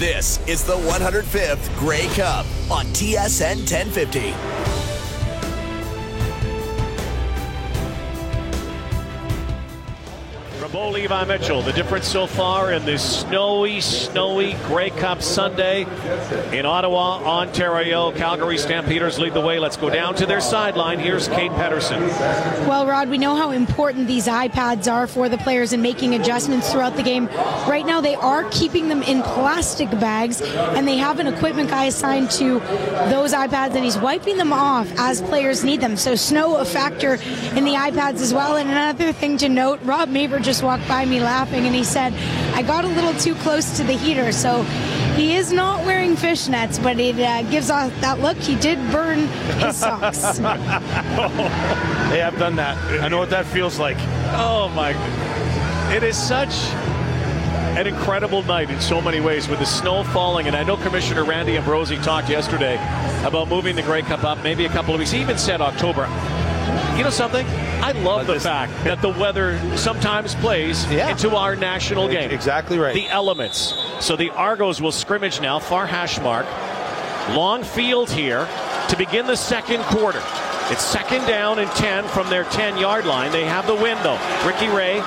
This is the 105th Grey Cup on TSN 1050. Bo Levi Mitchell. The difference so far in this snowy, snowy Grey Cup Sunday in Ottawa, Ontario. Calgary Stampeders lead the way. Let's go down to their sideline. Here's Kate Pedersen. Well, Rod, we know how important these iPads are for the players in making adjustments throughout the game. Right now, they are keeping them in plastic bags, and they have an equipment guy assigned to those iPads, and he's wiping them off as players need them. So, snow a factor in the iPads as well. And another thing to note, Rob Maver just walked by me laughing and he said, I got a little too close to the heater. So he is not wearing fishnets, but it uh, gives off that look. He did burn his socks. hey, I've done that. I know what that feels like. Oh, my. It is such an incredible night in so many ways with the snow falling. And I know Commissioner Randy Ambrosie talked yesterday about moving the Grey Cup up maybe a couple of weeks. He even said October. You know something? I love the fact that the weather sometimes plays yeah. into our national game. Exactly right. The elements. So the Argos will scrimmage now, far hash mark. Long field here to begin the second quarter. It's second down and 10 from their 10 yard line. They have the win, though. Ricky Ray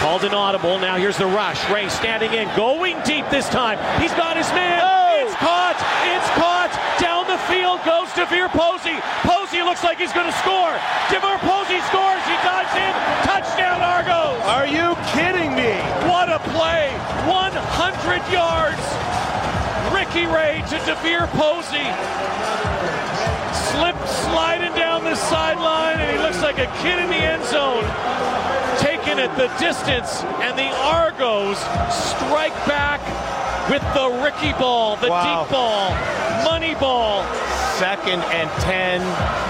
called an audible. Now here's the rush. Ray standing in, going deep this time. He's got his man. Oh! It's caught. It's caught. Down the field goes DeVier Posey. Posey looks like he's going to score. DeVier Posey scores. He dives in. Touchdown, Argos. Are you kidding me? What a play. 100 yards. Ricky Ray to DeVier Posey. Slip sliding down the sideline, and he looks like a kid in the end zone. Taking it the distance, and the Argos strike back with the Ricky ball, the wow. deep ball, money ball. Second and 10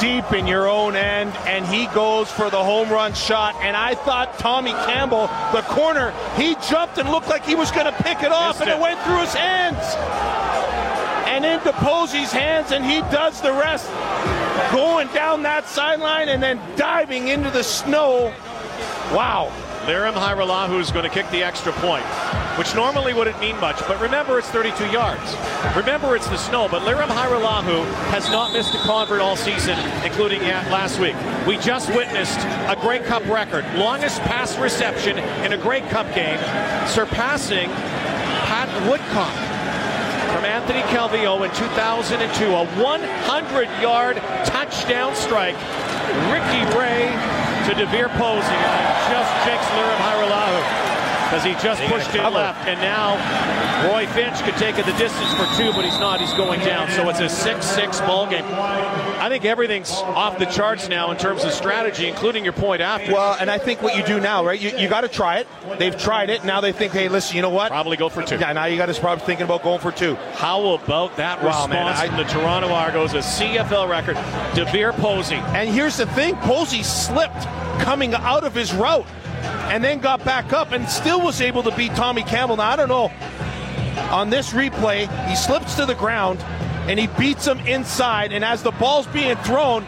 deep in your own end, and he goes for the home run shot. And I thought Tommy Campbell, the corner, he jumped and looked like he was going to pick it off, and it. it went through his hands. And into Posey's hands, and he does the rest. Going down that sideline and then diving into the snow. Wow. Lirim Hajrullahu is going to kick the extra point, which normally wouldn't mean much. But remember, it's 32 yards. Remember, it's the snow. But Lirim Hajrullahu has not missed a convert all season, including last week. We just witnessed a Grey Cup record, longest pass reception in a Grey Cup game, surpassing Pat Woodcock from Anthony Calvillo in 2002. A 100-yard touchdown strike. Ricky Ray to DeVier Posey, and just jinxed Lirim Hajrullahu because he just pushed it left. And now Roy Finch could take it the distance for two, but he's not. He's going down. So it's a 6-6 ball game. I think everything's off the charts now in terms of strategy, including your point after. Well, and I think what you do now, right? You, you got to try it. They've tried it. Now they think, hey, listen, you know what? Probably go for two. Yeah, now you got to probably thinking about going for two. How about that wow, response man, I, from the Toronto Argos, a CFL record, DeVier Posey. And here's the thing, Posey slipped coming out of his route and then got back up and still was able to beat Tommy Campbell. Now, I don't know. On this replay, he slips to the ground and he beats him inside. And as the ball's being thrown,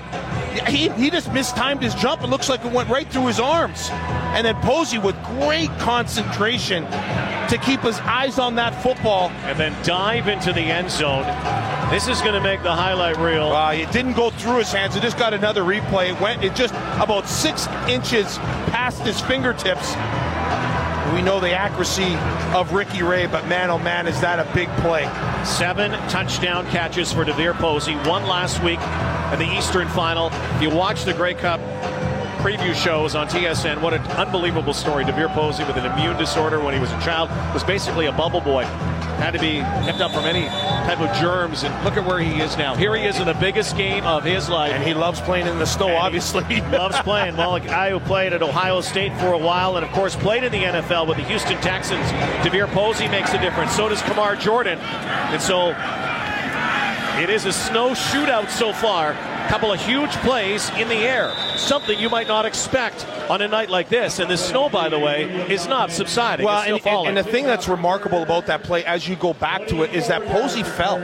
he, he just mistimed his jump. It looks like it went right through his arms. And then Posey with great concentration to keep his eyes on that football. And then dive into the end zone. This is going to make the highlight reel. Uh, it didn't go through his hands. It just got another replay. It went it just about six inches past his fingertips. We know the accuracy of Ricky Ray, but man, oh man, is that a big play. Seven touchdown catches for DeVier Posey. One last week in the Eastern Final. If you watch the Grey Cup preview shows on TSN, what an unbelievable story. DeVier Posey with an immune disorder when he was a child was basically a bubble boy had to be kept up from any type of germs. And look at where he is now. Here he is in the biggest game of his life. And he loves playing in the snow, and obviously. He loves playing. Well, a guy who played at Ohio State for a while and, of course, played in the NFL with the Houston Texans. DeVier Posey makes a difference. So does Kamar Jordan. And so it is a snow shootout so far. A couple of huge plays in the air. Something you might not expect on a night like this. And the snow, by the way, is not subsiding. Well, and, and, the thing that's remarkable about that play as you go back to it is that Posey fell.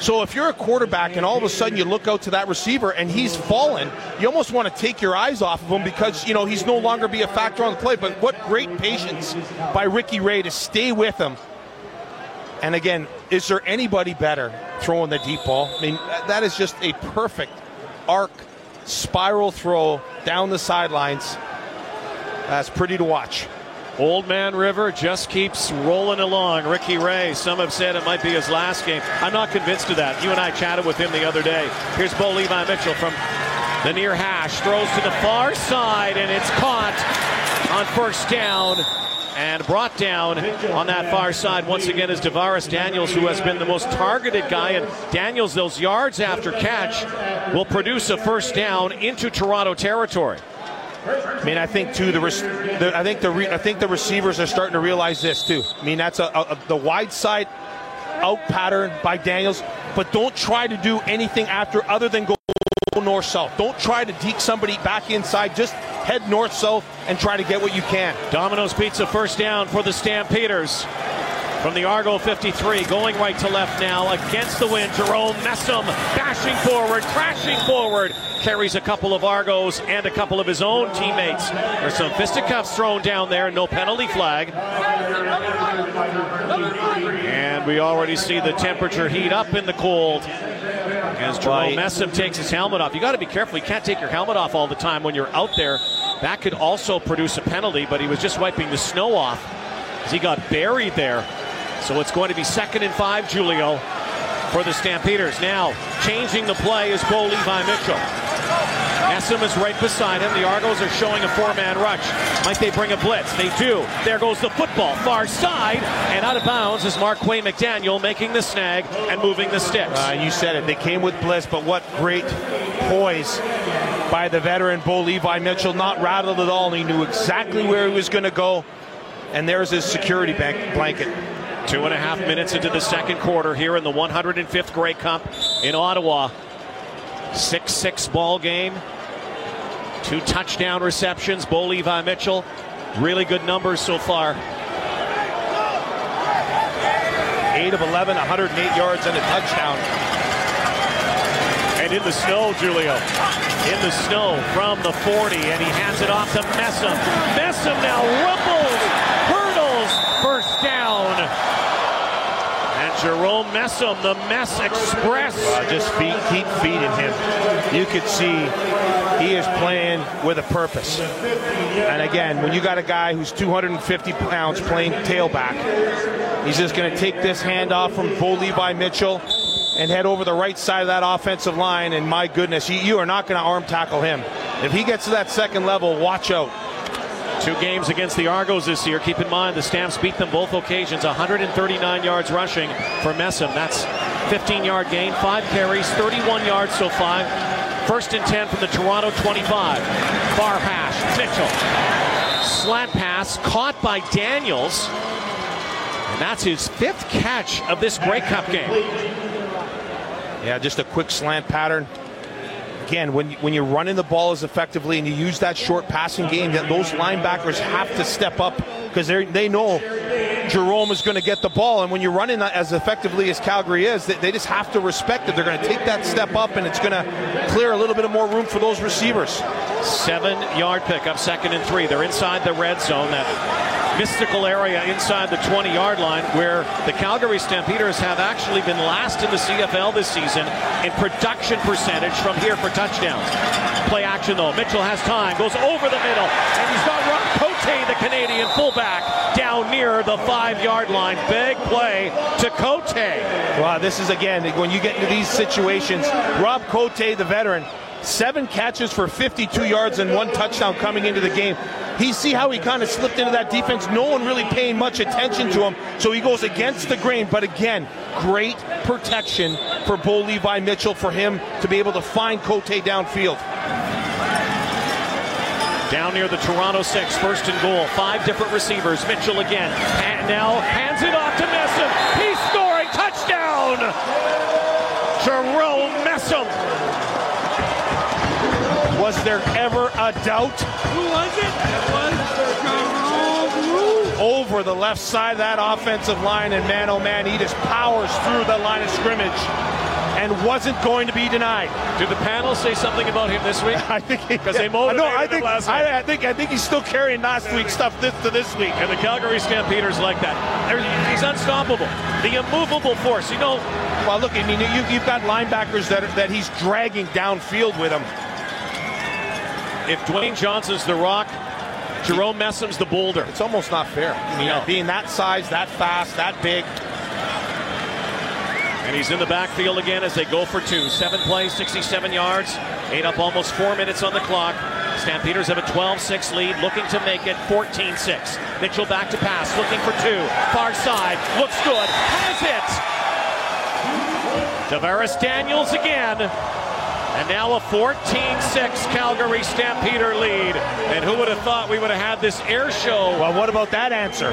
So if you're a quarterback and all of a sudden you look out to that receiver and he's fallen, you almost want to take your eyes off of him because, you know, he's no longer be a factor on the play. But what great patience by Ricky Ray to stay with him And again, is there anybody better throwing the deep ball? I mean, that is just a perfect arc spiral throw down the sidelines. That's pretty to watch. Old Man River just keeps rolling along. Ricky Ray, some have said it might be his last game. I'm not convinced of that. You and I chatted with him the other day. Here's Bo Levi Mitchell from the near hash, throws to the far side, and it's caught on first down and brought down on that far side once again is DaVaris Daniels, who has been the most targeted guy. And Daniels, those yards after catch, will produce a first down into Toronto territory. I mean, I think too the, the I think the re, I think the receivers are starting to realize this too. I mean, that's a, a, the wide side out pattern by Daniels, but don't try to do anything after other than go north south. Don't try to deke somebody back inside. Just head north south and try to get what you can. Domino's Pizza first down for the Stampeders. From the Argo 53, going right to left now against the wind. Jerome Messam bashing forward, crashing forward. Carries a couple of Argos and a couple of his own teammates. There's some fisticuffs thrown down there, no penalty flag. And we already see the temperature heat up in the cold as Jerome Messam takes his helmet off. You got to be careful. You can't take your helmet off all the time when you're out there. That could also produce a penalty, but he was just wiping the snow off as he got buried there. So it's going to be second and five, Julio, for the Stampeders. Now, changing the play is Bo Levi Mitchell. Messam is right beside him. The Argos are showing a four-man rush. Might they bring a blitz? They do. There goes the football. Far side. And out of bounds is Mark Marquay McDaniel making the snag and moving the sticks. Uh, you said it. They came with blitz, but what great poise by the veteran Bo Levi Mitchell. Not rattled at all. He knew exactly where he was going to go. And there's his security blanket. Two and a half minutes into the second quarter here in the 105th Grey Cup in Ottawa. 6 6 ball game. Two touchdown receptions. Bo Levi Mitchell. Really good numbers so far. 8 of 11, 108 yards and a touchdown. And in the snow, Julio. In the snow from the 40, and he hands it off to Messam. Messam now rumbles, hurdles, first down. And Jerome Messam, the Mess Express. Uh, just feed, keep feeding him. You could see he is playing with a purpose. And again, when you got a guy who's 250 pounds playing tailback, he's just going to take this handoff from Bo Levi Mitchell and head over the right side of that offensive line. And my goodness, you, you are not going to arm tackle him. If he gets to that second level, watch out. Two games against the Argos this year. Keep in mind the Stamps beat them both occasions. 139 yards rushing for Messam. That's 15 yard gain, five carries, 31 yards so far. First and 10 from the Toronto 25. Far hash, Mitchell. Slant pass caught by Daniels. And that's his fifth catch of this Grey Cup game. Yeah, just a quick slant pattern again, when when you're running the ball as effectively and you use that short passing game, that those linebackers have to step up because they they know Jerome is going to get the ball, and when you're running as effectively as Calgary is, they, they just have to respect it. They're going to take that step up, and it's going to clear a little bit of more room for those receivers. Seven yard pickup, second and three. They're inside the red zone. That mystical area inside the 20 yard line where the Calgary Stampeders have actually been last in the CFL this season in production percentage from here for touchdowns. Play action though. Mitchell has time, goes over the middle, and he's got Rob The Canadian fullback, down near the five yard line. Big play to Cote. Wow, this is again, when you get into these situations, Rob Cote, the veteran, seven catches for 52 yards and one touchdown coming into the game. He see how he kind of slipped into that defense. No one really paying much attention to him, so he goes against the grain. But again, great protection for Bo Levi Mitchell for him to be able to find Cote downfield. Down near the Toronto six, first and goal. Five different receivers. Mitchell again. And now hands it off to Messam. He's scoring. Touchdown! Jerome Messam was there ever a doubt? Who was it? It was Over the left side of that offensive line, and man, oh man, he just powers through the line of scrimmage. And wasn't going to be denied. Did the panel say something about him this week? I think because they motivated no, I him think, last week. I, I, think I think he's still carrying last week's stuff this to this week. And the Calgary Stampeders like that. He's unstoppable. The immovable force. You know. Well, look. I mean, you, you've got linebackers that that he's dragging downfield with him. If Dwayne Johnson's the rock, Jerome Messam's the boulder. It's almost not fair. I mean, No. being that size, that fast, that big. And he's in the backfield again as they go for two. Seven plays, 67 yards. Eight up almost four minutes on the clock. Stampeders have a 12-6 lead, looking to make it 14-6. Mitchell back to pass, looking for two. Far side, looks good, has it! DaVaris Daniels again. And now a 14-6 Calgary Stampeder lead. And who would have thought we would have had this air show? Well, what about that answer?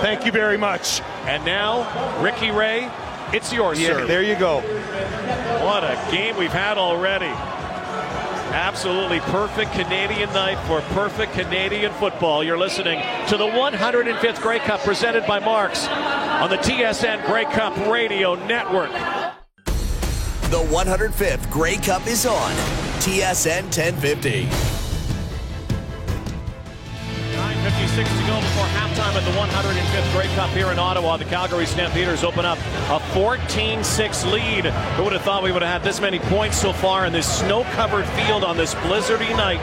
Thank you very much. And now, Ricky Ray, it's yours, Yeah, sir. there you go. What a game we've had already. Absolutely perfect Canadian night for perfect Canadian football. You're listening to the 105th Grey Cup presented by Marks on the TSN Grey Cup Radio Network. The 105th Grey Cup is on TSN 1050. 9.56 to go before halftime at the 105th Grey Cup here in Ottawa. The Calgary Stampeders open up a 14-6 lead. Who would have thought we would have had this many points so far in this snow-covered field on this blizzardy night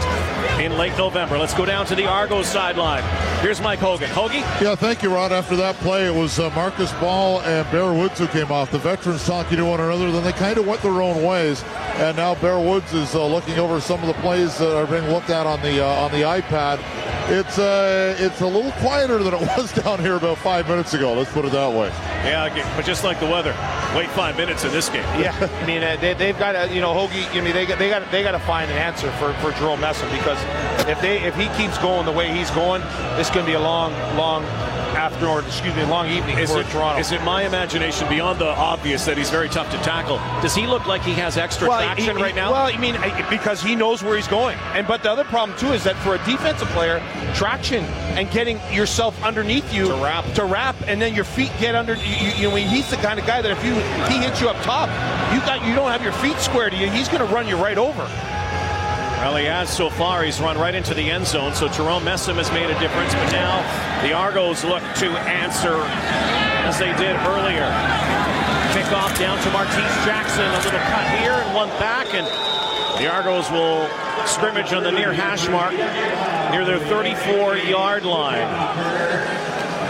in late November? Let's go down to the Argos sideline. Here's Mike Hogan. Hoagie? Yeah, thank you, Rod. After that play, it was uh, Marcus Ball and Bear Woods who came off. The veterans talking to one another, then they kind of went their own ways. And now Bear Woods is uh, looking over some of the plays that are being looked at on the uh, on the iPad. It's uh, it's a little quieter than it was down here about five minutes ago. Let's put it that way. Yeah, but just like the weather, wait five minutes in this game. Yeah, I mean uh, they, they've got to, you know, Hoagie. I mean they got they got they got to find an answer for for Jerome Messam because if they if he keeps going the way he's going, it's going to be a long long afternoon excuse me, long evening Is for it, Toronto. is it my imagination beyond the obvious that he's very tough to tackle? Does he look like he has extra traction he- right now? Well, I mean, I- because he knows where he's going. And but the other problem too is that for a defensive player, traction and getting yourself underneath you To wrap. to wrap, and then your feet get under. You, you, you know, he's the kind of guy that if you he hits you up top, you got you don't have your feet square to you. He's going to run you right over. Well, he has so far. He's run right into the end zone. So Jerome Messam has made a difference. But now the Argos look to answer as they did earlier. Kickoff down to Martise Jackson. A little cut here and one back. And the Argos will scrimmage on the near hash mark near their 34 yard line.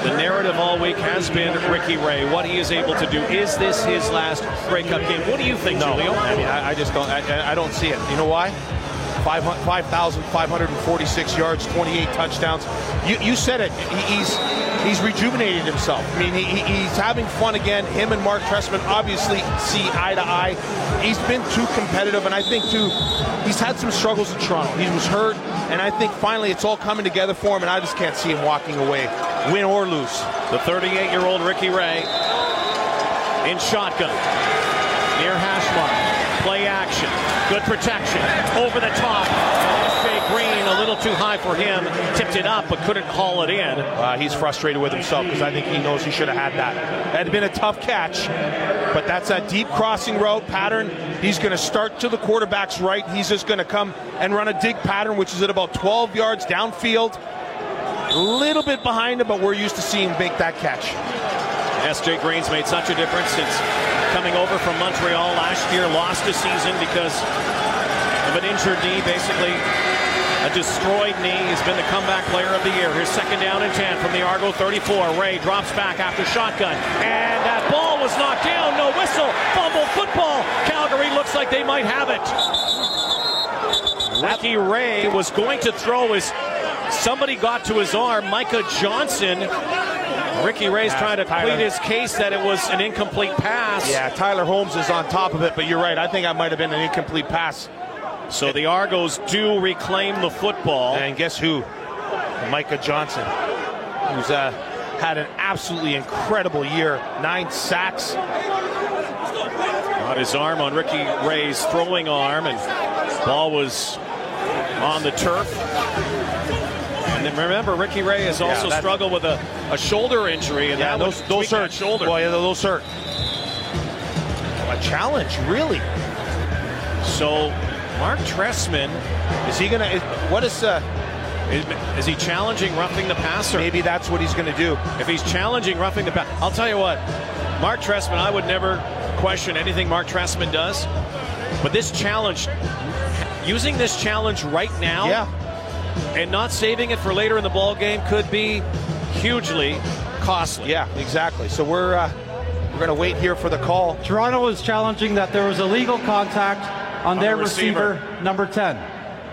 The narrative all week has been Ricky Ray, what he is able to do. Is this his last Grey Cup game? What do you think, No, Julio? I mean, I, I just don't. I, I don't see it. You know why? 5,546 yards, 28 touchdowns. You, you said it. He, he's he's rejuvenated himself. I mean, he, he- he's having fun again. Him and Marc Trestman obviously see eye to eye. He's been too competitive, and I think too, he's had some struggles in Toronto. He was hurt, and I think finally it's all coming together for him. And I just can't see him walking away, win or lose. The 38 year old Ricky Ray in shotgun. Near hash mark. Play action. Good protection. Over the top. Green a little too high for him. Tipped it up but couldn't haul it in. Uh, he's frustrated with himself because I think he knows he should have had that. That had been a tough catch, but that's a deep crossing route pattern. He's going to start to the quarterback's right. He's just going to come and run a dig pattern, which is at about 12 yards downfield. A little bit behind him, but we're used to seeing him make that catch. S.J. Green's made such a difference since coming over from Montreal last year. Lost a season because of an injured knee, basically a destroyed knee. He's been the comeback player of the year. Here's second down and 10 from the Argo 34. Ray drops back after shotgun. And that ball was knocked down. No whistle. Fumble football. Calgary looks like they might have it. Ricky Ray was going to throw his. Somebody got to his arm. Micah Johnson. Ricky Ray's Yeah, trying to Tyler. plead his case that it was an incomplete pass. Yeah, Tyler Holmes is on top of it, but you're right. I think I might have been an incomplete pass. So the Argos do reclaim the football. And guess who? Micah Johnson, who's uh, had an absolutely incredible year. Nine sacks. Got his arm on Ricky Ray's throwing arm, and ball was on the turf. And remember, Ricky Ray has also that- struggled with a, a shoulder injury, and Yeah, that those those hurt. shoulder. Well, yeah, those hurt. a challenge, really. So, Marc Trestman, Is he gonna? Is, what is? Uh, is, is he challenging roughing the passer? maybe that's what he's gonna do. If he's challenging roughing the pass, I'll tell you what, Marc Trestman, I would never question anything Marc Trestman does. But this challenge, using this challenge right now, Yeah. And not saving it for later in the ball game could be hugely costly. Yeah, exactly. So we're uh, we're gonna wait here for the call. Toronto is challenging that there was illegal contact on, On their the receiver. receiver. number 10.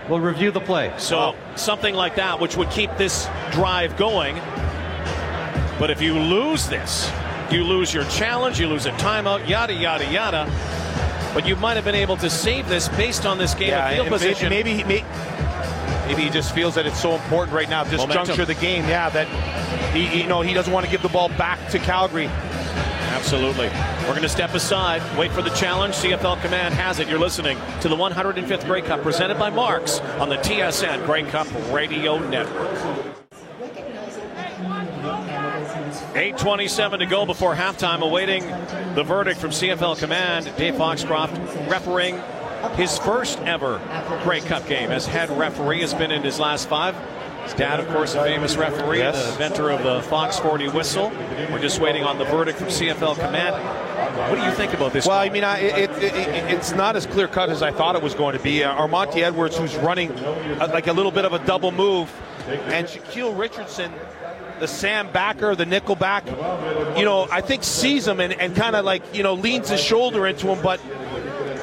We'll review the play. So something like that, which would keep this drive going. But if you lose this, you lose your challenge, you lose a timeout, yada yada yada. But you might have been able to save this based on this game Yeah, of field and position. maybe maybe he, may, maybe he just feels that it's so important right now, at this Momentum. juncture of the game. Yeah, that he he- you know he doesn't want to give the ball back to Calgary. Absolutely. We're going to step aside, wait for the challenge. CFL Command has it. You're listening to the 105th Grey Cup presented by Marks on the TSN Grey Cup Radio Network. 8.27 to go before halftime, awaiting the verdict from CFL Command. Dave Foxcroft refereeing his first ever Grey Cup game as head referee, has been in his last five. His dad, of course, a famous referee, Yes. the inventor of the Fox 40 whistle. We're just waiting on the verdict from CFL Command. What do you think about this? Well, I mean, I, it, it, it, it's not as clear cut as I thought it was going to be. Uh, Armonte Edwards, who's running uh, like a little bit of a double move, and Shaquille Richardson, the Sam backer, the nickel back, you know, I think sees him and, and kind of like, you know, leans his shoulder into him, but.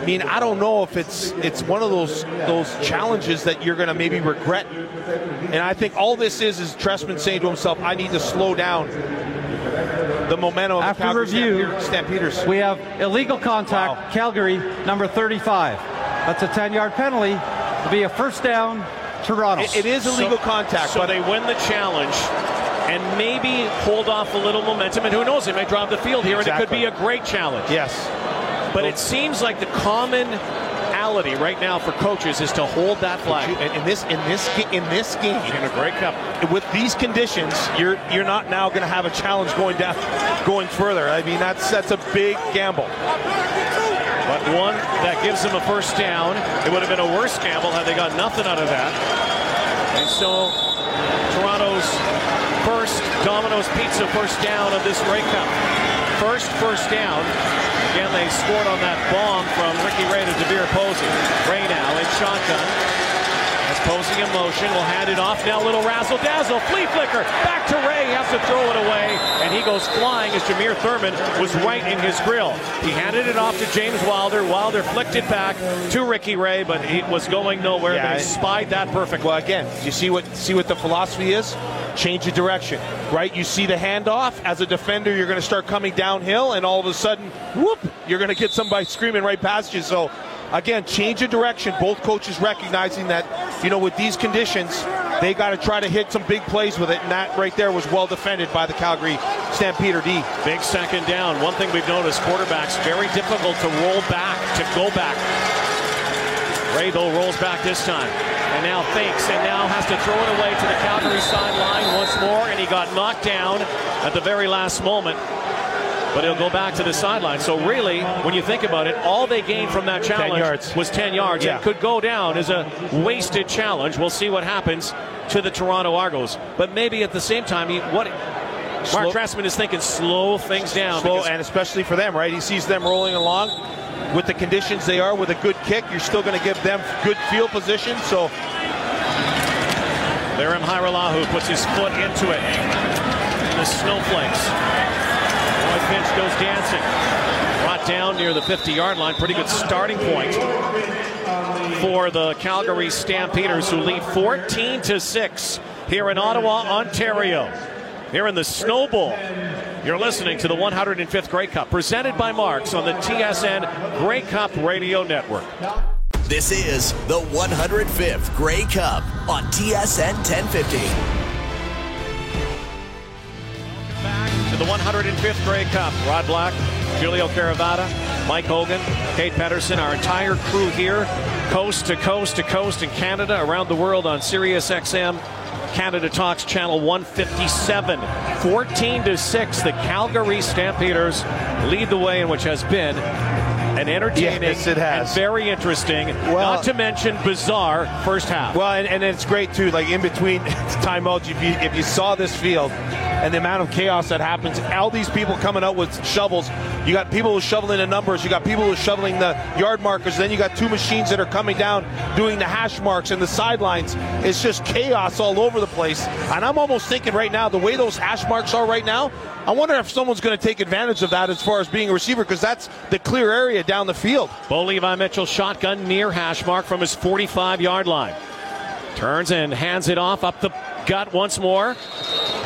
I mean, I don't know if it's it's one of those those challenges that you're going to maybe regret. And I think all this is is Trestman saying to himself, "I need to slow down the momentum of the After Calgary review, Stampeders." We have illegal contact, Wow. Calgary, number 35. That's a 10 yard penalty. It'll be a first down, Toronto. It- it is illegal contact, So but they win the challenge and maybe hold off a little momentum. And who knows, they may drop the field here, and it could be a great challenge. yes, But it seems like the commonality right now for coaches is to hold that flag. in, in this in this in this game In a Grey Cup. with these conditions, you're you're not now going to have a challenge going down, going further. I mean, that's that's a big gamble. But one that gives them a first down. It would have been a worse gamble had they got nothing out of that. And so Toronto's first Domino's Pizza first down of this Grey Cup. First first down. Again, they scored on that bomb from Ricky Ray to DeVier Posey. Ray now in shotgun. As Posey in motion, will hand it off. Now a little razzle dazzle, flea flicker, back to Ray. He has to throw it away, and he goes flying as Jameer Thurman was right in his grill. He handed it off to James Wilder. Wilder flicked it back to Ricky Ray, but he was going nowhere. Yeah, they spied that perfect. Well, again, you see what see what the philosophy is. Change your direction, right? You see the handoff as a defender, you're going to start coming downhill, and all of a sudden, whoop, you're going to get somebody screaming right past you. So, again, change your direction. Both coaches recognizing that, you know, with these conditions, they got to try to hit some big plays with it, and that right there was well defended by the Calgary Stampeder D. Big second down. One thing we've noticed, quarterbacks very difficult to roll back, to go back. Ray rolls back this time. And now fakes and now has to throw it away to the Calgary sideline once more. And he got knocked down at the very last moment. But he'll go back to the sideline. So really, when you think about it, all they gained from that challenge yards. was 10 yards. Yeah. and could go down as a wasted challenge. We'll see what happens to the Toronto Argos. But maybe at the same time, he, what Slow- Marc Trestman is thinking slow things down. slow, and especially for them, right? He sees them rolling along with the conditions they are with a good kick. You're still going to give them good field position. So Lirim Hajrullahu puts his foot into it. The snowflakes. Roy Finch goes dancing. Brought down near the 50 yard line. Pretty good starting point for the Calgary Stampeders, who lead 14 to 6 here in Ottawa, Ontario. Here in the Snow Bowl. You're listening to the 105th Grey Cup, presented by Marks on the TSN Grey Cup Radio Network. This is the 105th Grey Cup on TSN 1050. to the 105th Grey Cup. Rod Black, Giulio Caravatta, Mike Hogan, Kate Pedersen, our entire crew here, coast to coast to coast in Canada, around the world on Sirius XM. Canada Talks Channel 157. 14 to 6, the Calgary Stampeders lead the way in which has been and entertaining Yes, it has. and very interesting. Well- not to mention bizarre first half. Well, and, and it's great too. Like in between timeouts, if you if you saw this field and the amount of chaos that happens, all these people coming out with shovels. You got people who shoveling the numbers. You got people who are shoveling the yard markers. Then you got two machines that are coming down doing the hash marks and the sidelines. It's just chaos all over the place. And I'm almost thinking right now, the way those hash marks are right now, I wonder if someone's going to take advantage of that as far as being a receiver because that's the clear area down the field. Bo Levi Mitchell shotgun near hash mark from his 45 yard line. Turns and hands it off up the gut once more.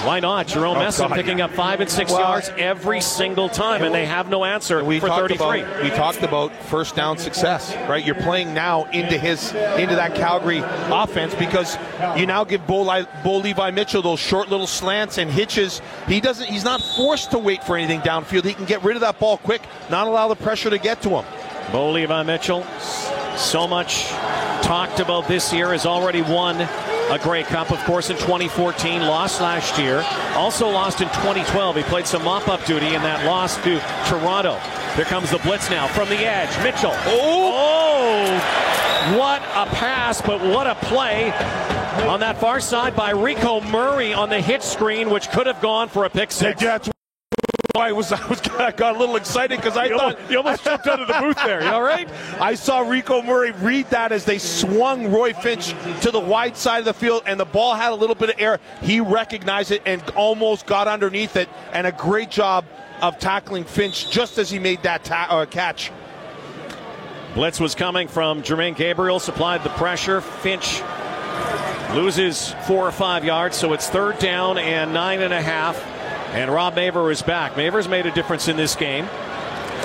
Why not? Jerome Oh, Messam God. picking up five and six Well, yards every single time, and they have no answer we for talked 33. About, we talked about first down success, right? You're playing now into his into that Calgary offense because you now give Bo, Bo Levi Mitchell those short little slants and hitches. He doesn't. He's not forced to wait for anything downfield. He can get rid of that ball quick, not allow the pressure to get to him. Bo Levi Mitchell, so much talked about this year, has already won a Grey Cup, of course, in 2014, lost last year. Also lost in 2012. He played some mop up duty in that loss to Toronto. Here comes the blitz now from the edge. Mitchell. Oh! What a pass, but what a play on that far side by Rico Murray on the hit screen, which could have gone for a pick six. That's why I was I was I got a little excited because I You thought almost, you almost jumped out of the booth there. You all right? I saw Rico Murray read that as they swung Roy Finch to the wide side of the field, and the ball had a little bit of air. He recognized it and almost got underneath it, and a great job of tackling Finch just as he made that ta- uh, catch. Blitz was coming from Jermaine Gabriel, supplied the pressure. Finch loses four or five yards, so it's third down and nine and a half. And Rob Maver is back. Maver's made a difference in this game.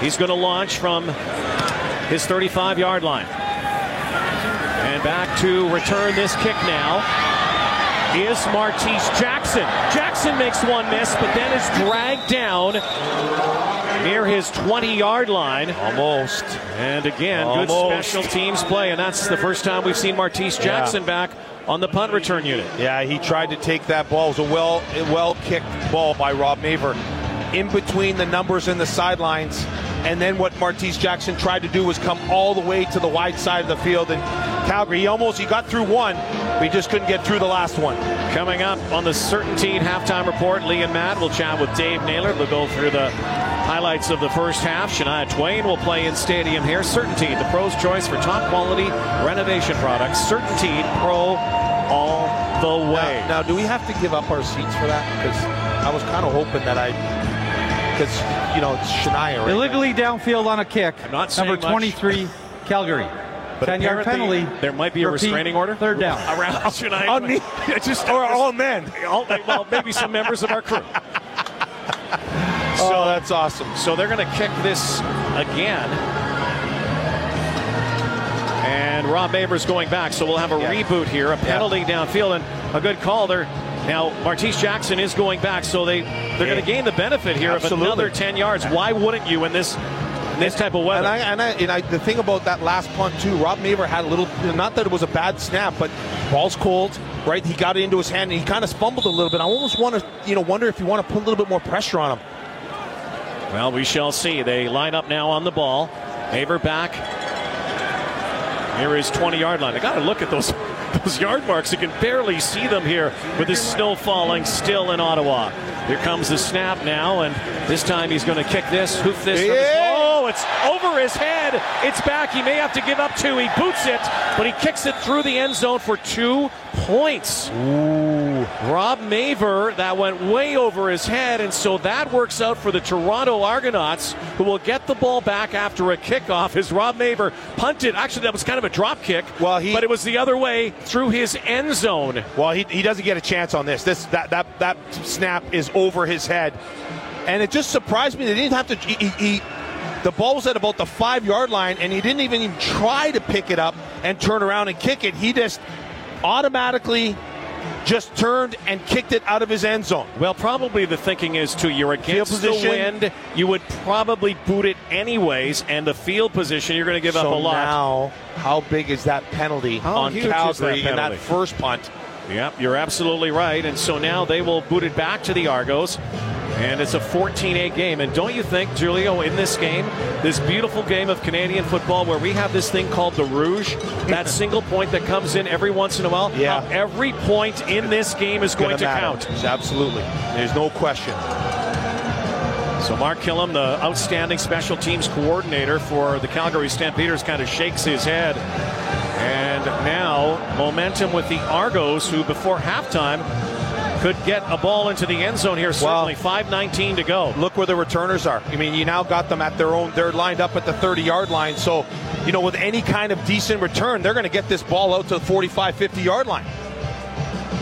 He's going to launch from his 35 yard line. And back to return this kick now is Martise Jackson. Jackson makes one miss, but then is dragged down near his 20 yard line. Almost. And again, good special teams play, and that's the first time we've seen Martise Jackson back on the punt return unit. Yeah, he tried to take that ball. It was a well well kicked ball by Rob Maver. In between the numbers and the sidelines. And then what Martise Jackson tried to do was come all the way to the wide side of the field. And Calgary, he almost he got through one, but he just couldn't get through the last one. Coming up on the CertainTeed halftime report, Lee and Matt will chat with Dave Naylor. They'll go through the highlights of the first half. Shania Twain will play in stadium here. CertainTeed, the pro's choice for top quality renovation products. CertainTeed Pro the way. Now, now, do we have to give up our seats for that? Because I was kind of hoping that I, because you know it's Shania. Right Illegally downfield on a kick. I'm not saying Number much. 23, Calgary. But 10 yard penalty. There might be a Repeat, restraining order Third down. around Shania On me? It's just or all men. all, well, maybe some members of our crew. oh, that's awesome. So they're going to kick this again. And Rob Maver's going back, so we'll have a Yeah. reboot here, a penalty downfield, and a good call there. Now Martise Jackson is going back, so they they're going to gain the benefit here Absolutely. of another 10 yards. Why wouldn't you in this this type of weather? And I, and I, and I, the thing about that last punt too, Rob Maver had a little. Not that it was a bad snap, but ball's cold, right? He got it into his hand and he kind of fumbled a little bit. I almost want to, you know, wonder if you want to put a little bit more pressure on him. Well, we shall see. They line up now on the ball. Maver back. Here is 20 yard line. I got to look at those those yard marks. You can barely see them here with the snow falling still in Ottawa. Here comes the snap now, and this time he's going to kick this, hoof this. Yeah. It's over his head. It's back. He may have to give up two. He boots it, but he kicks it through the end zone for two points. Ooh. Rob Maver, that went way over his head, and so that works out for the Toronto Argonauts, who will get the ball back after a kickoff. As Rob Maver punted, actually that was kind of a drop kick, Well, he- but it was the other way through his end zone. Well, he, he doesn't get a chance on this. This that that that snap is over his head, and it just surprised me. They didn't have to. He, he, he- the ball was at about the five yard line, and he didn't even, even try to pick it up and turn around and kick it. He just automatically just turned and kicked it out of his end zone. Well, probably the thinking is too. You're against the position. wind. You would probably boot it anyways, and the field position you're going to give up a so lot. now, how big is that penalty How on is that Calgary in that first punt? Yep, you're absolutely right. And so now they will boot it back to the Argos. And it's a 14 8 game. And don't you think, Julio, in this game, this beautiful game of Canadian football where we have this thing called the Rouge, that single point that comes in every once in a while, Yeah. how every point in this game is going to matter. count. Absolutely. There's no question. So Mark Kilam, the outstanding special teams coordinator for the Calgary Stampeders, kind of shakes his head. And now momentum with the Argos, who before halftime could get a ball into the end zone here. Certainly, 5:19 to go. Look where the returners are. I mean, you now got them at their own. They're lined up at the 30 yard line. So, you know, with any kind of decent return, they're going to get this ball out to the 45, 50 yard line.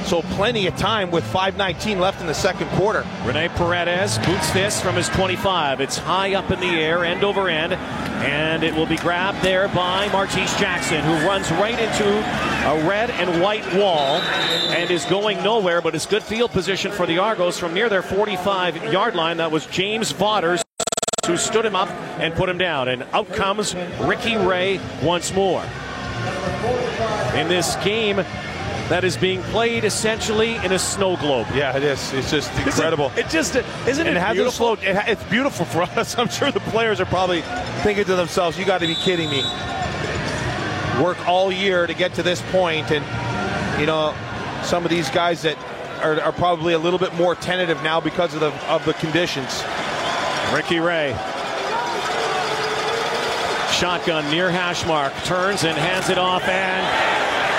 So, plenty of time with 5:19 left in the second quarter. Rene Paredes boots this from his 25. It's high up in the air, end over end, and it will be grabbed there by Martise Jackson, who runs right into a red and white wall and is going nowhere, but it's good field position for the Argos from near their 45 yard line. That was James Vaughters who stood him up and put him down. And out comes Ricky Ray once more. In this game that is being played essentially in a snow globe. Yeah, it is. It's just incredible. It just isn't it it beautiful? slowed. It it's beautiful for us. I'm sure the players are probably thinking to themselves, "You got to be kidding me." Work all year to get to this point, and you know, some of these guys that are, are probably a little bit more tentative now because of the of the conditions. Ricky Ray. Shotgun near hash mark. Turns and hands it off. And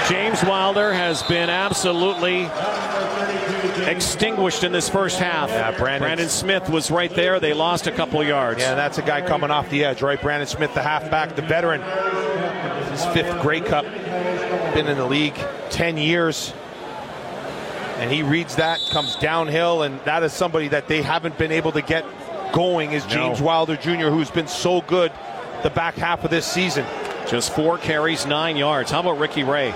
James Wilder has been absolutely extinguished in this first half. Yeah, Brandon's- Brandon Smith was right there. They lost a couple yards. Yeah, that's a guy coming off the edge, right? Brandon Smith, the halfback, the veteran. His fifth Grey Cup. Been in the league 10 years. And he reads that, comes downhill, and that is somebody that they haven't been able to get going is James No. Wilder Jr., who's been so good the back half of this season. Just four carries, nine yards. How about Ricky Ray?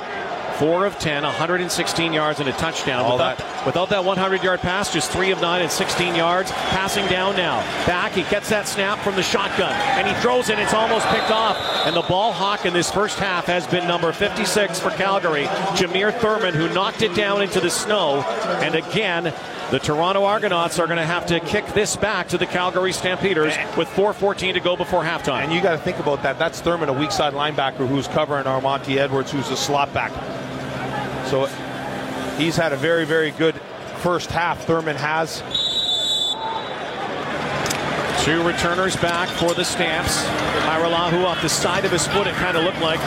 Four of 10, 116 yards and a touchdown. All without, that- without that 100 yard pass, just three of nine and 16 yards. Passing down now. Back, he gets that snap from the shotgun and he throws it. It's almost picked off. And the ball hawk in this first half has been number 56 for Calgary, Jameer Thurman, who knocked it down into the snow. And again, the Toronto Argonauts are going to have to kick this back to the Calgary Stampeders with 4.14 to go before halftime. And you got to think about that. That's Thurman, a weak side linebacker who's covering Armonte Edwards, who's a slot back. So he's had a very, very good first half. Thurman has. Two returners back for the Stamps. Hajrullahu off the side of his foot, it kind of looked like.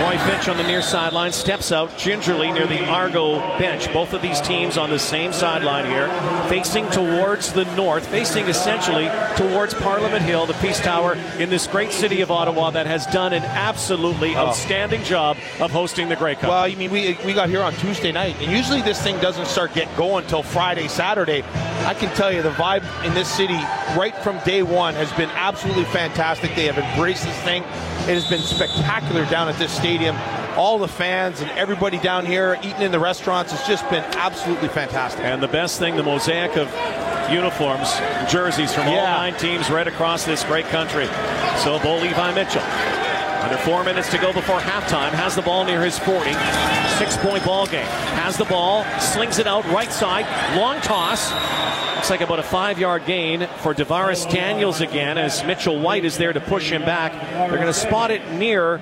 Roy Finch on the near sideline steps out gingerly near the Argo bench. Both of these teams on the same sideline here, facing towards the north, facing essentially towards Parliament Hill, the Peace Tower in this great city of Ottawa that has done an absolutely oh. outstanding job of hosting the Grey Cup. Well, I mean, we, we got here on Tuesday night, and usually this thing doesn't start get going until Friday, Saturday. I can tell you the vibe in this city right from day one has been absolutely fantastic. They have embraced this thing. It has been spectacular down at this stadium. All the fans and everybody down here eating in the restaurants, it's just been absolutely fantastic. And the best thing, the mosaic of uniforms, jerseys from all nine teams right across this great country. So Bo Levi Mitchell. Under four minutes to go before halftime, has the ball near his 40. Six point ball game. Has the ball, slings it out right side, long toss. Looks like about a five yard gain for DaVaris Daniels again as Mitchell White is there to push him back. They're going to spot it near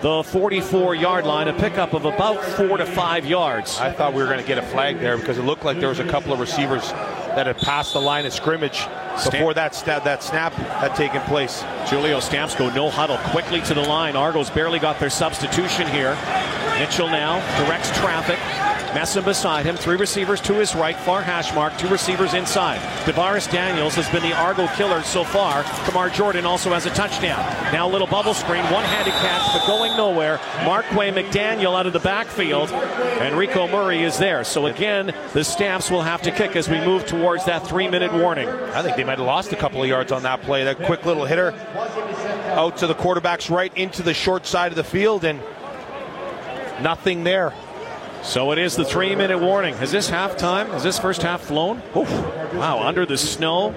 the 44 yard line, a pickup of about four to five yards. I thought we were going to get a flag there because it looked like there was a couple of receivers that had passed the line of scrimmage before that, that snap had taken place. Julio Stamps go no huddle quickly to the line. Argos barely got their substitution here. Mitchell now directs traffic. Messam beside him. Three receivers to his right. Far hash mark. Two receivers inside. DaVaris Daniels has been the Argo killer so far. Kamar Jordan also has a touchdown. Now a little bubble screen. One-handed catch, but going nowhere. Marquay McDaniel out of the backfield. And Rico Murray is there. So again, the Stamps will have to kick as we move towards that three-minute warning. I think they might have lost a couple of yards on that play. That quick little hitter out to the quarterback's right into the short side of the field, and nothing there. So it is the three minute warning. Is this halftime? Is this first half flown? Oof. Wow, under the snow.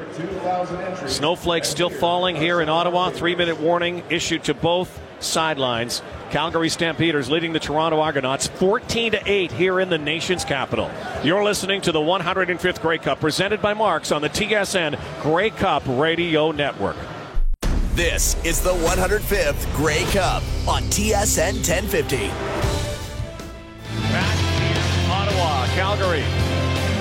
Snowflakes still falling here in Ottawa. Three minute warning issued to both sidelines. Calgary Stampeders leading the Toronto Argonauts 14 to 8 here in the nation's capital. You're listening to the 105th Grey Cup presented by Marks on the TSN Grey Cup Radio Network. This is the 105th Grey Cup on TSN 1050. Calgary.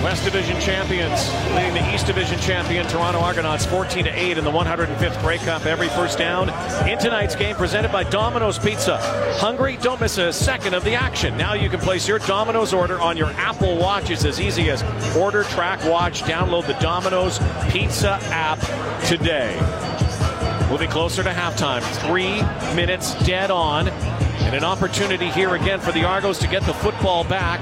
West Division champions leading the East Division champion Toronto Argonauts 14 to 8 in the 105th Grey Cup. Every first down in tonight's game presented by Domino's Pizza. Hungry? Don't miss a second of the action. Now you can place your Domino's order on your Apple Watch. It's as easy as order, track, watch. Download the Domino's Pizza app today. Moving closer to halftime. Three minutes dead on. And an opportunity here again for the Argos to get the football back.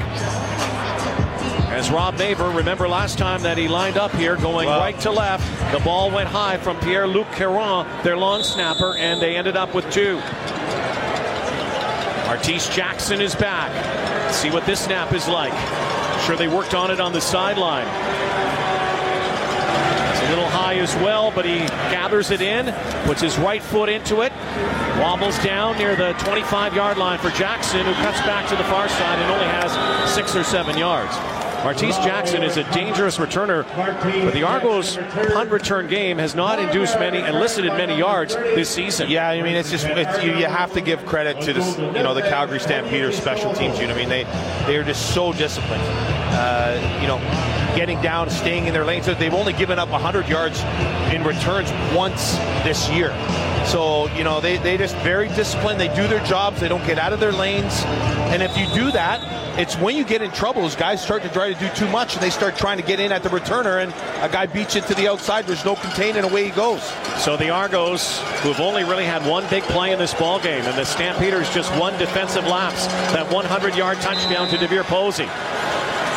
As Rob Maver, remember last time that he lined up here going wow. right to left. The ball went high from Pier-Luc Caron, their long snapper, and they ended up with two. Martese Jackson is back. Let's see what this snap is like. Sure, they worked on it on the sideline. It's a little high as well, but he gathers it in, puts his right foot into it, wobbles down near the 25 yard line for Jackson, who cuts back to the far side and only has six or seven yards. Martese Jackson is a dangerous returner, but the Argos punt return game has not induced many, elicited many yards this season. Yeah, I mean, it's just it's, you, you, have to give credit to this, you know, the Calgary Stampeders special teams unit. I mean, they they are just so disciplined. Uh, you know, getting down, staying in their lanes. So They've only given up 100 yards in returns once this year. So, you know, they, they just very disciplined. They do their jobs. They don't get out of their lanes. And if you do that, it's when you get in trouble, as guys start to try to do too much and they start trying to get in at the returner, and a guy beats it to the outside. There's no containing, away he goes. So the Argos, who've only really had one big play in this ball game, and the Stampeders just one defensive lapse, that 100-yard touchdown to DeVier Posey.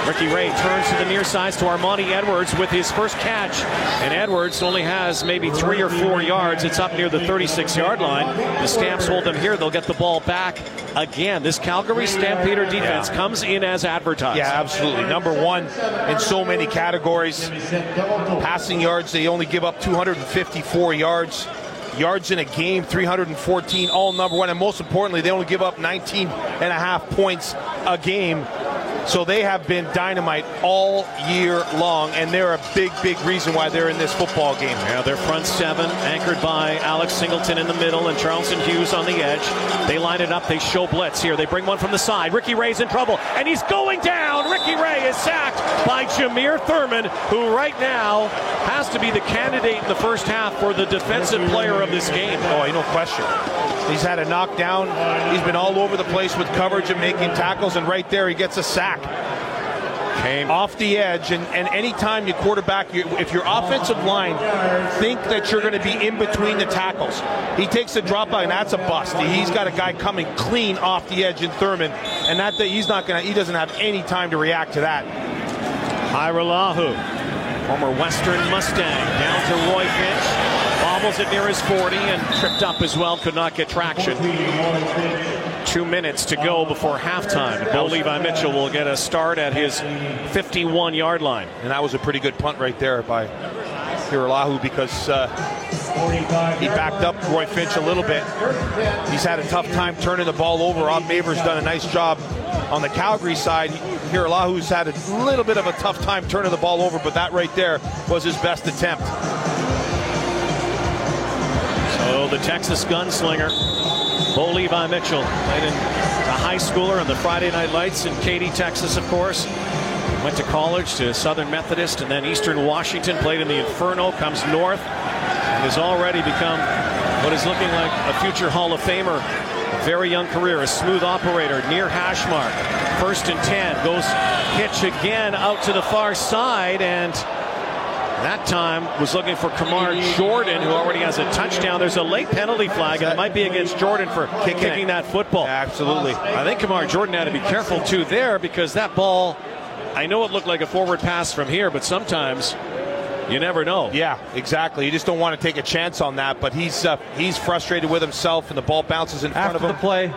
Ricky Ray turns to the near sides to Armanti Edwards with his first catch. And Edwards only has maybe three or four yards. It's up near the 36 yard line. The Stamps hold them here. They'll get the ball back again. This Calgary Stampeder defense yeah. comes in as advertised. Yeah, absolutely. Number one in so many categories. Passing yards, they only give up 254 yards yards in a game 314 all number one and most importantly they only give up 19 and a half points a game so they have been dynamite all year long, and they're a big, big reason why they're in this football game. Yeah, their front seven, anchored by Alex Singleton in the middle and Charleston Hughes on the edge. They line it up. They show blitz here. They bring one from the side. Ricky Ray's in trouble, and he's going down. Ricky Ray is sacked by Jameer Thurman, who right now has to be the candidate in the first half for the defensive player of this game. Oh, no question. He's had a knockdown. He's been all over the place with coverage and making tackles, and right there he gets a sack. Came off the edge, and, and anytime you quarterback, you, if your offensive line think that you're going to be in between the tackles, he takes a drop out, and that's a bust. He's got a guy coming clean off the edge in Thurman, and that he's not going to. He doesn't have any time to react to that. Hajrullahu, former Western Mustang, down to Roy Finch Bobbles it near his 40 and tripped up as well, could not get traction. Two minutes to go before halftime. Bo Levi Mitchell will get a start at his 51 yard line. And that was a pretty good punt right there by Hajrullahu because uh, he backed up Roy Finch a little bit. He's had a tough time turning the ball over. Rob Maver's done a nice job on the Calgary side. Hajrullahu's had a little bit of a tough time turning the ball over, but that right there was his best attempt. So the Texas gunslinger, Levi Mitchell, played in a high schooler on the Friday Night Lights in Katy, Texas, of course. Went to college to Southern Methodist and then Eastern Washington, played in the Inferno, comes north, and has already become what is looking like a future Hall of Famer. A very young career, a smooth operator near hash mark. First and 10, goes pitch again out to the far side, and that time was looking for Kamar Jordan, who already has a touchdown. There's a late penalty flag, and it might be against Jordan for kicking that football. Absolutely. I think Kamar Jordan had to be careful too there because that ball, I know it looked like a forward pass from here, but sometimes you never know. Yeah, exactly. You just don't want to take a chance on that. But he's uh, he's frustrated with himself, and the ball bounces in front After of him. After the play,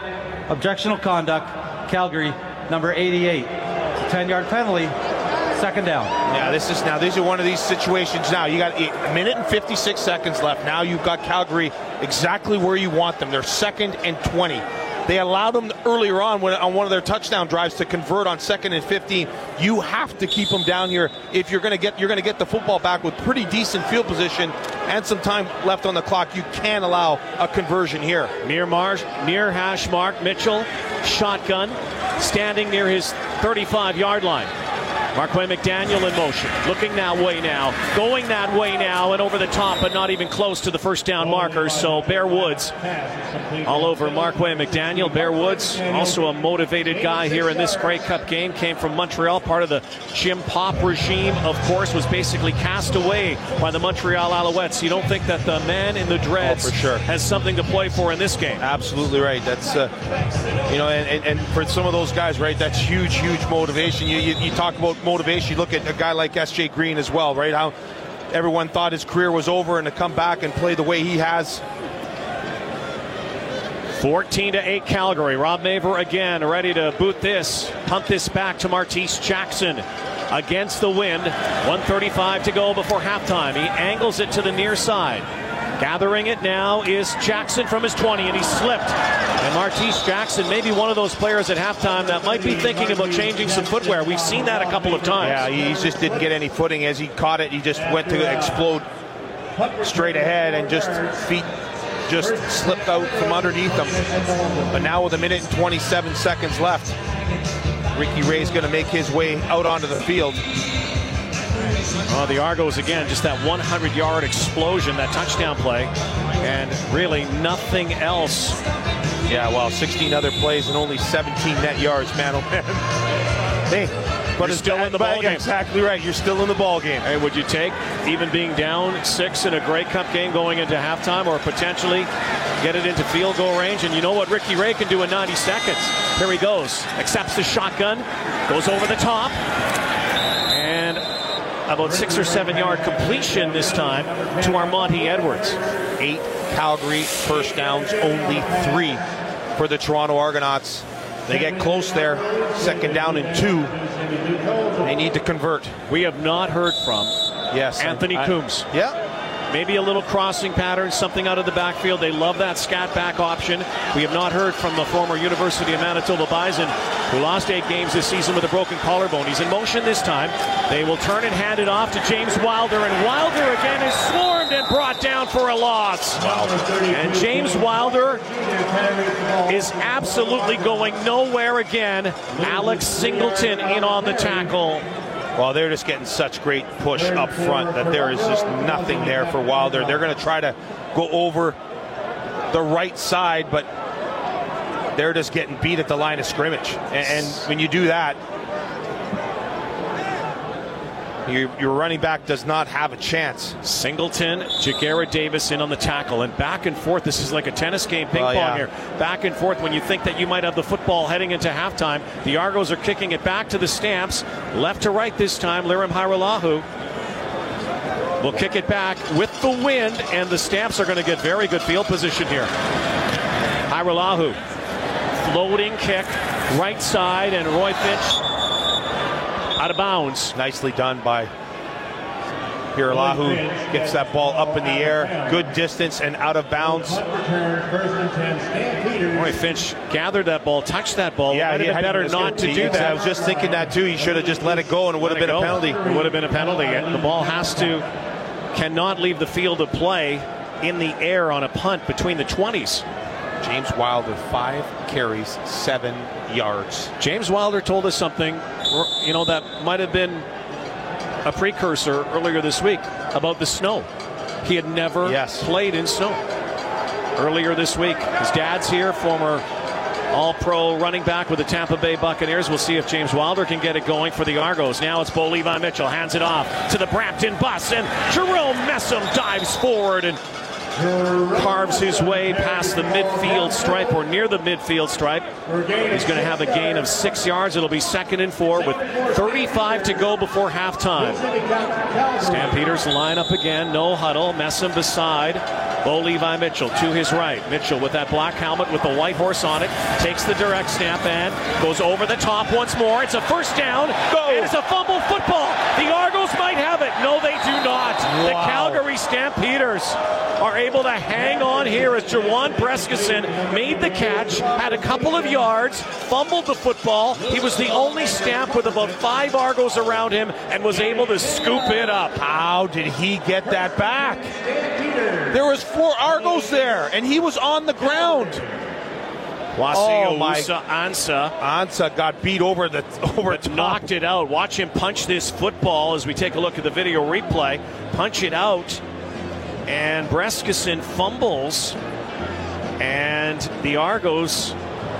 objectional conduct, Calgary, number 88, 10-yard penalty second down. Yeah, this is now. These are one of these situations. Now you got a minute and 56 seconds left. Now you've got Calgary exactly where you want them. They're second and 20. They allowed them earlier on when, on one of their touchdown drives to convert on second and 15. You have to keep them down here if you're going to get you're going to get the football back with pretty decent field position and some time left on the clock. You can allow a conversion here. Near Marsh, near hash mark, Mitchell, shotgun, standing near his 35 yard line. Marquay McDaniel in motion, looking that way now, going that way now, and over the top, but not even close to the first down marker. So Bear Woods all over Marquay McDaniel. Bear Woods, also a motivated guy here in this Grey Cup game, came from Montreal, part of the Jim Popp regime, of course, was basically cast away by the Montreal Alouettes. You don't think that the man in the dreads Oh, sure. has something to play for in this game? Absolutely right. That's uh, you know, and, and, and for some of those guys, right? That's huge, huge motivation. You, you, you talk about motivation. You look at a guy like S.J. Green as well, right? How everyone thought his career was over, and to come back and play the way he has. 14 to 8 Calgary. Rob Maver again ready to boot this, punt this back to Martese Jackson against the wind. 135 to go before halftime. He angles it to the near side. Gathering it now is Jackson from his 20, and he slipped. And Martese Jackson may be one of those players at halftime that might be thinking about changing some footwear. We've seen that a couple of times. Yeah, he just didn't get any footing as he caught it. He just went to explode straight ahead and just feet just slipped out from underneath him. But now with a minute and 27 seconds left, Ricky Ray's going to make his way out onto the field. Oh, the Argos again, just that 100 yard explosion, that touchdown play, and really nothing else. Yeah, well, 16 other plays and only 17 net yards, man. Oh man. Hey, but it's still in the ball game. Exactly right. You're still in the ball game. Hey, would you take even being down six in a Grey Cup game going into halftime, or potentially get it into field goal range? And you know what Ricky Ray can do in 90 seconds. Here he goes, accepts the shotgun, goes over the top, about six or seven yard completion this time to Armanti Edwards. Eight Calgary first downs, only three for the Toronto Argonauts. They get close there, second down and two. They need to convert. We have not heard from Yes, Anthony I- Coombs. Yeah, Maybe a little crossing pattern, something out of the backfield. They love that scat back option. We have not heard from the former University of Manitoba Bison, who lost eight games this season with a broken collarbone. He's in motion this time. They will turn and hand it off to James Wilder, and Wilder again is swarmed and brought down for a loss. And James Wilder is absolutely going nowhere again. Alex Singleton in on the tackle. Well, they're just getting such great push up front that there is just nothing there for Wilder. They're going to try to go over the right side, but they're just getting beat at the line of scrimmage. And, and when you do that, your, your running back does not have a chance. Singleton, Ja'Gared Davis in on the tackle, and back and forth. This is like a tennis game, ping pong yeah. here. Back and forth when you think that you might have the football heading into halftime. The Argos are kicking it back to the Stamps, left to right this time. Lirim Hajrullahu will kick it back with the wind, and the Stamps are going to get very good field position here. Hajrullahu, floating kick, right side, and Roy Finch out of bounds. Nicely done by Hajrullahu. Gets that ball up in the air, good distance and out of bounds. Roy Finch gathered that ball, touched that ball. Yeah, have had- better not to do I that. was just thinking that too. He should have just let it go, and it would have been it a penalty. It would have been a penalty. The ball has to, cannot leave the field of play in the air on a punt between the 20s. James Wilder, five carries, seven yards. James Wilder told us something, you know, that might have been a precursor earlier this week about the snow. He had never Yes. played in snow. Earlier this week, his dad's here, former All Pro running back with the Tampa Bay Buccaneers. We'll see if James Wilder can get it going for the Argos. Now it's Bo Levi Mitchell hands it off to the Brampton bus, and Jerome Messam dives forward and carves his way past the midfield stripe or near the midfield stripe. He's going to have a gain of six yards. It'll be second and four with 35 to go before halftime. Stampeders line up again. No huddle. Messam beside Bo Levi Mitchell to his right. Mitchell with that black helmet with the white horse on it takes the direct snap and goes over the top once more. It's a first down. Go. And it's a fumble football. The Argos might have it. No, they do not. The Calgary Stampeders are able to hang on here as Juwan Brescacin made the catch, had a couple of yards, fumbled the football. He was the only stamp with about five Argos around him and was able to scoop it up. How did he get that back? There was four Argos there, and he was on the ground. Wasio Oh, Usa Ansa Ansa got beat over the over but top. knocked it out. Watch him punch this football as we take a look at the video replay. Punch it out, and Brescacin fumbles, and the Argos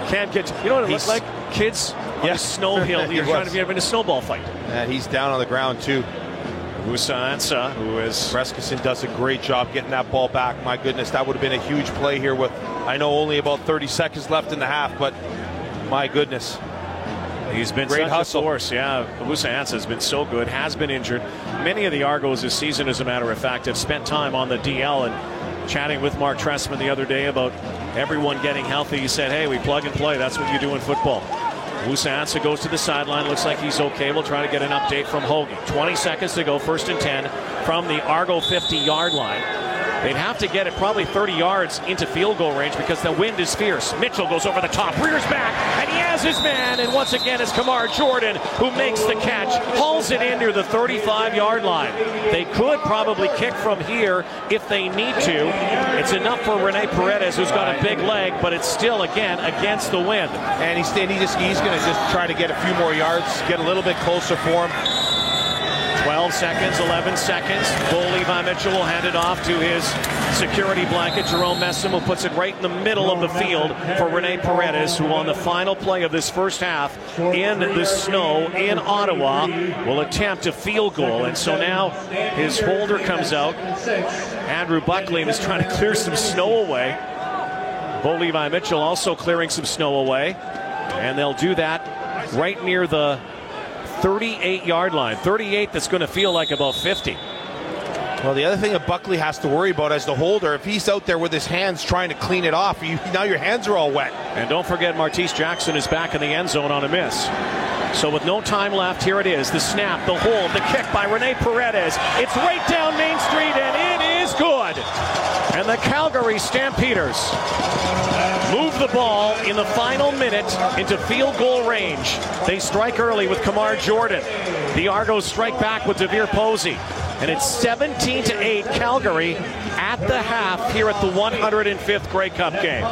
can't get. You know what it looked like? Kids on Yeah. a snow hill. You're trying to be having a snowball fight. And he's down on the ground too. Usa Ansa, who is Brescacin does a great job getting that ball back. My goodness, that would have been a huge play here with I know only about 30 seconds left in the half, but my goodness. He's been Great hustle. force. Yeah, Musa Ansa has been so good. Has been injured. Many of the Argos this season, as a matter of fact, have spent time on the DL and chatting with Marc Trestman the other day about everyone getting healthy. He said, "Hey, we plug and play. That's what you do in football." Musa Ansa goes to the sideline. Looks like he's okay. We'll try to get an update from Hoagie. 20 seconds to go. First and 10 from the Argo 50-yard line. They'd have to get it probably 30 yards into field goal range because the wind is fierce. Mitchell goes over the top, rears back, and he has his man. And once again, it's Kamar Jordan who makes the catch, hauls it in near the 35 yard line. They could probably kick from here if they need to. It's enough for Rene Paredes, who's got a big leg, but it's still, again, against the wind. And he's and he just he's going to just try to get a few more yards, get a little bit closer for him. 12 seconds, 11 seconds. Bo Levi Mitchell will hand it off to his security blanket. Jerome Messam who puts it right in the middle of the field for Rene Paredes, who on the final play of this first half in the snow in Ottawa will attempt a field goal. And so now his holder comes out. Andrew Buckley is trying to clear some snow away. Bo Levi Mitchell also clearing some snow away. And they'll do that right near the 38 yard line. 38 that's going to feel like about 50. Well, the other thing that Buckley has to worry about as the holder, if he's out there with his hands trying to clean it off, you, now your hands are all wet. And don't forget, Martese Jackson is back in the end zone on a miss. So with no time left, here it is. The snap, the hold, the kick by Rene Paredes. It's right down Main Street, and it is good. And the Calgary Stampeders move the ball in the final minute into field goal range. They strike early with Kamar Jordan. The Argos strike back with DeVier Posey. And it's 17 to 8 Calgary at the half here at the 105th Grey Cup game.